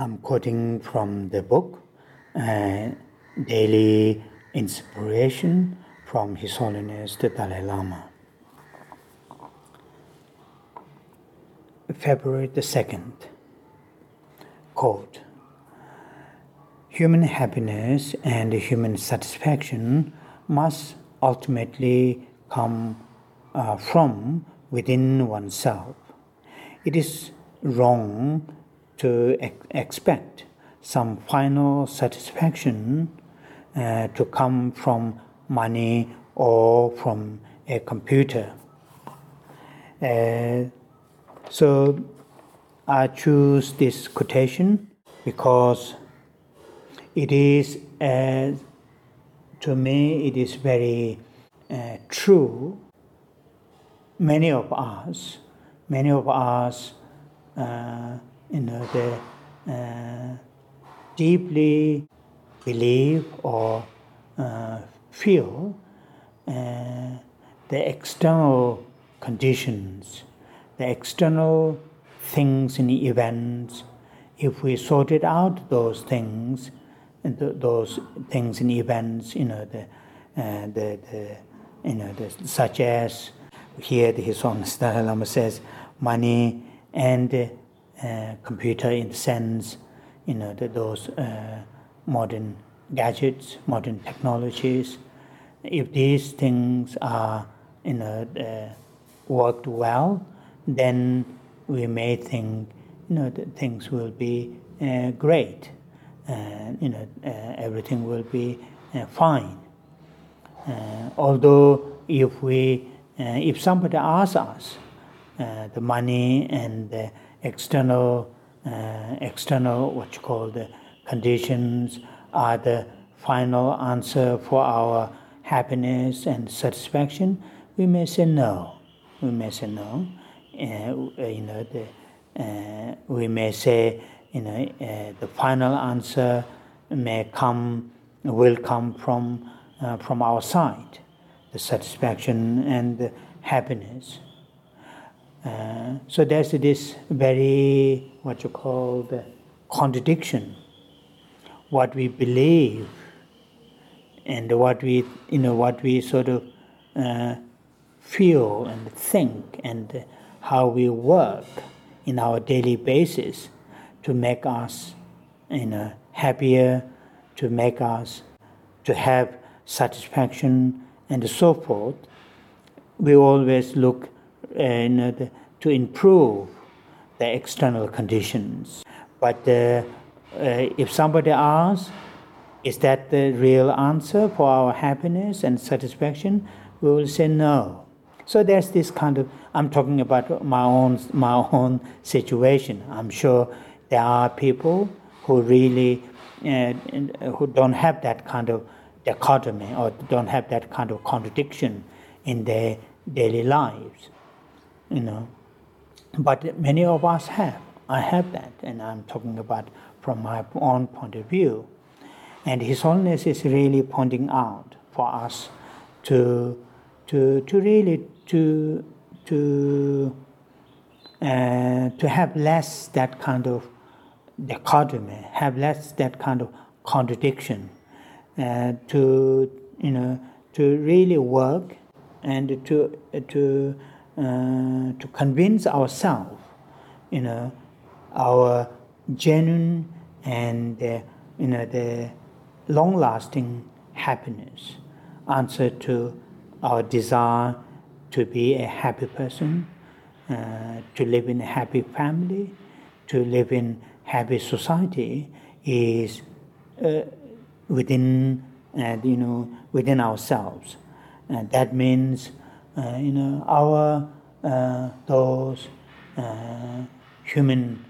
I'm quoting from the book uh, Daily Inspiration from His Holiness the Dalai Lama. February the 2nd. Quote Human happiness and human satisfaction must ultimately come uh, from within oneself. It is wrong to ex- expect some final satisfaction uh, to come from money or from a computer. Uh, so I choose this quotation because it is, uh, to me, it is very uh, true. Many of us, many of us, uh, you know, the, uh, deeply believe or uh, feel uh, the external conditions, the external things and events. If we sorted out those things, th- those things and events, you know, the, uh, the, the you know, the, such as here the His Holiness Dalai Lama says, money and uh, computer in the sense, you know, the, those uh, modern gadgets, modern technologies. If these things are, you know, uh, worked well, then we may think, you know, that things will be uh, great. You know, everything will be fine. although if we, if somebody asks us, the money and external, external what you call the conditions are the final answer for our happiness and satisfaction, we may say no. We may say no. Uh, you know, the, uh, we may say, you know, uh, the final answer may come, will come from uh, from our side, the satisfaction and the happiness. Uh, so there's this very what you call the contradiction. What we believe and what we you know what we sort of uh, feel and think and how we work in our daily basis to make us you know happier to make us to have satisfaction and so forth. We always look uh, you to improve the external conditions but uh, uh, if somebody asks, is that the real answer for our happiness and satisfaction? We will say no. So there's this kind of. I'm talking about my own my own situation. I'm sure there are people who really uh, who don't have that kind of dichotomy or don't have that kind of contradiction in their daily lives. You know, but many of us have. I have that, and I'm talking about from my own point of view. And His Holiness is really pointing out for us to, to, to really to, to, uh, to have less that kind of dichotomy, have less that kind of contradiction, uh, to you know to really work and to to to convince ourselves, you know, our genuine and uh, you know the long-lasting happiness. Answer to our desire to be a happy person uh, to live in a happy family to live in happy society is uh, within uh, you know within ourselves. And that means uh, you know our uh, those human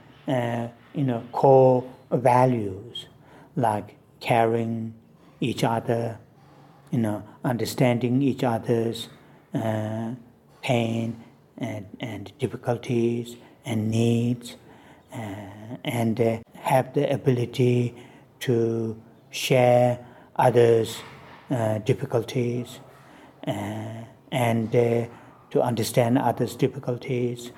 you know, core values like caring each other, you know, understanding each other's uh, pain and, and difficulties and needs, uh, and uh, have the ability to share others' uh, difficulties uh, and uh, to understand others' difficulties,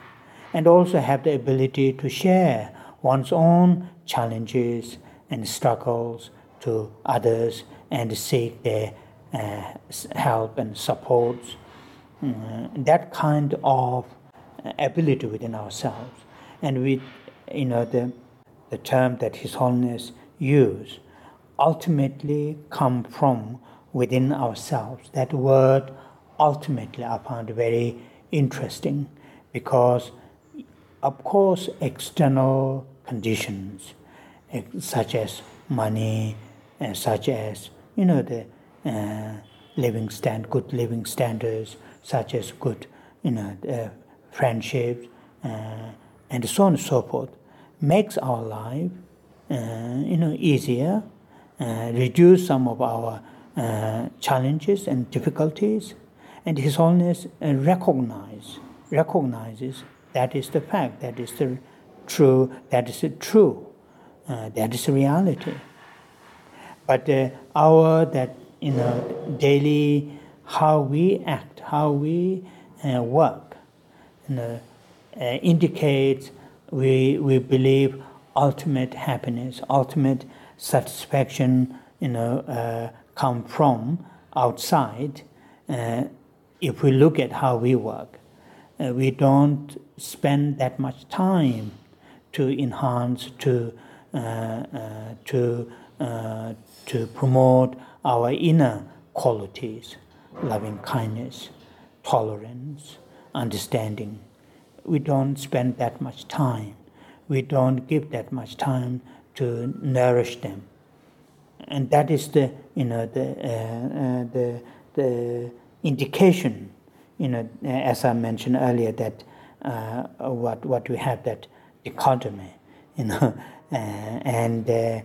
and also have the ability to share one's own challenges and struggles to others and seek their uh, help and support. Mm, that kind of ability within ourselves. And with you know, the, the term that His Holiness used ultimately come from within ourselves. That word ultimately I found very interesting because, of course, external conditions such as money, and such as you know the uh, living stand, good living standards, such as good you know uh, friendships, uh, and so on and so forth, makes our life uh, you know easier, reduce some of our challenges and difficulties, and His Holiness recognize recognizes that is the fact, that is the true, that is the true, that is the reality. But uh, our that you know daily how we act, how we uh, work, you know, uh, indicates we we believe ultimate happiness, ultimate satisfaction, you know, uh, come from outside. Uh, if we look at how we work, uh, we don't spend that much time to enhance, to to to promote our inner qualities loving kindness, tolerance, understanding. We don't spend that much time. We don't give that much time to nourish them. And that is the, you know, the, uh, uh, the, the indication, you know, as I mentioned earlier, that uh, what, what we have that dichotomy, you know, uh, and uh,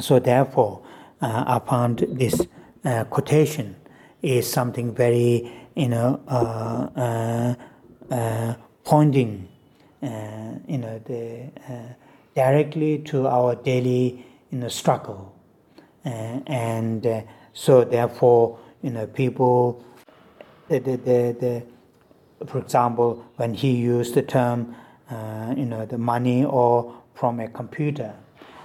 so therefore, uh, I found this uh, quotation is something very, you know, uh, pointing, you know, the, directly to our daily, you know, struggle, and so therefore, you know, people, the, the, the, for example, when he used the term, you know, the money or from a computer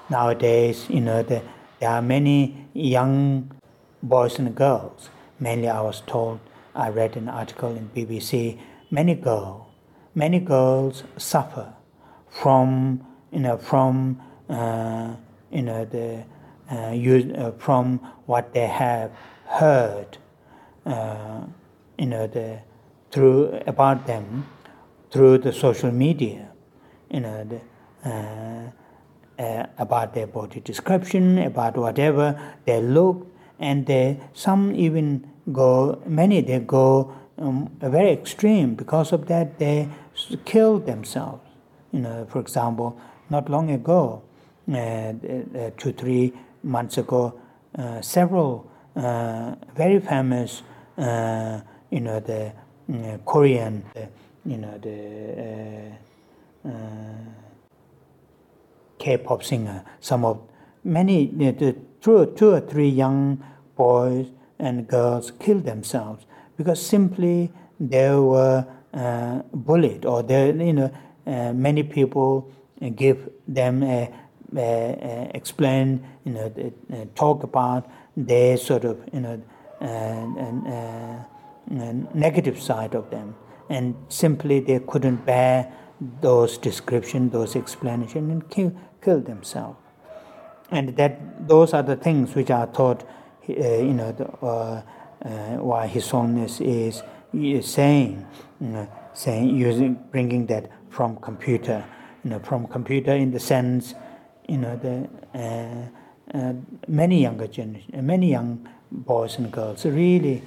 nowadays, you know, the, there are many young boys and girls. Mainly, I was told, I read an article in BBC, many girls, many girls suffer from, you know, from, uh, you know, the, uh, use, uh, from what they have heard, uh, you know, the, through, about them through the social media, you know, the, uh, uh, about their body description, about whatever they look, and they, some even go, many they go um, very extreme. Because of that, they kill themselves. You know, for example, not long ago, uh, uh, two, three months ago, uh, several uh, very famous, uh, you know, the Korean, you know, the K-pop singer. Some of many, the two, two or three young boys and girls killed themselves because simply they were uh, bullied or they, you know, uh, many people give them a, a, a explain, you know, uh, talk about their sort of you know uh, uh, uh, negative side of them. And simply they couldn't bear those description those explanation and kill, kill themselves. And that those are the things which are thought uh, you know the, uh, uh, why his holiness is, is saying you know, saying using bringing that from computer you know from computer in the sense you know the uh, uh, many younger generation, many young boys and girls, really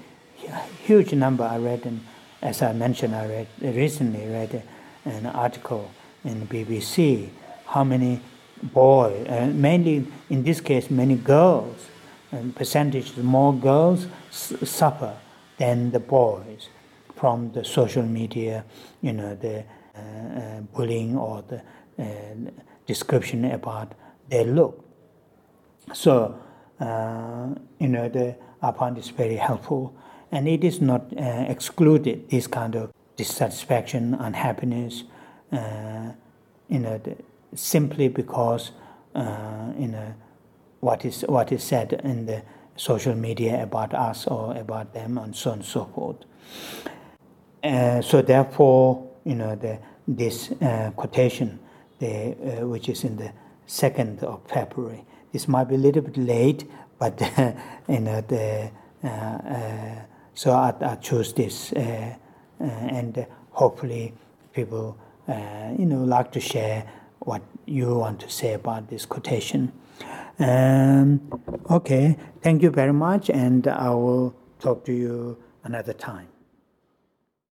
huge number I read, and as I mentioned, I read recently read an article in BBC how many boys, uh, mainly in this case, many girls, and percentage more girls s suffer than the boys from the social media, you know, the uh, uh, bullying or the uh, description about their look. So, uh, you know, the, I find this very helpful, and it is not uh, excluded this kind of dissatisfaction, unhappiness, uh, you know, the, simply because uh, you know, what is what is said in the social media about us or about them, and so on and so forth. Uh, so therefore, you know, the, this uh, quotation, the, uh, which is in the second of February, this might be a little bit late, but you know, the, uh, uh, so I, I this, uh, and hopefully people, you know, like to share what you want to say about this quotation. Um, okay, thank you very much, and I will talk to you another time.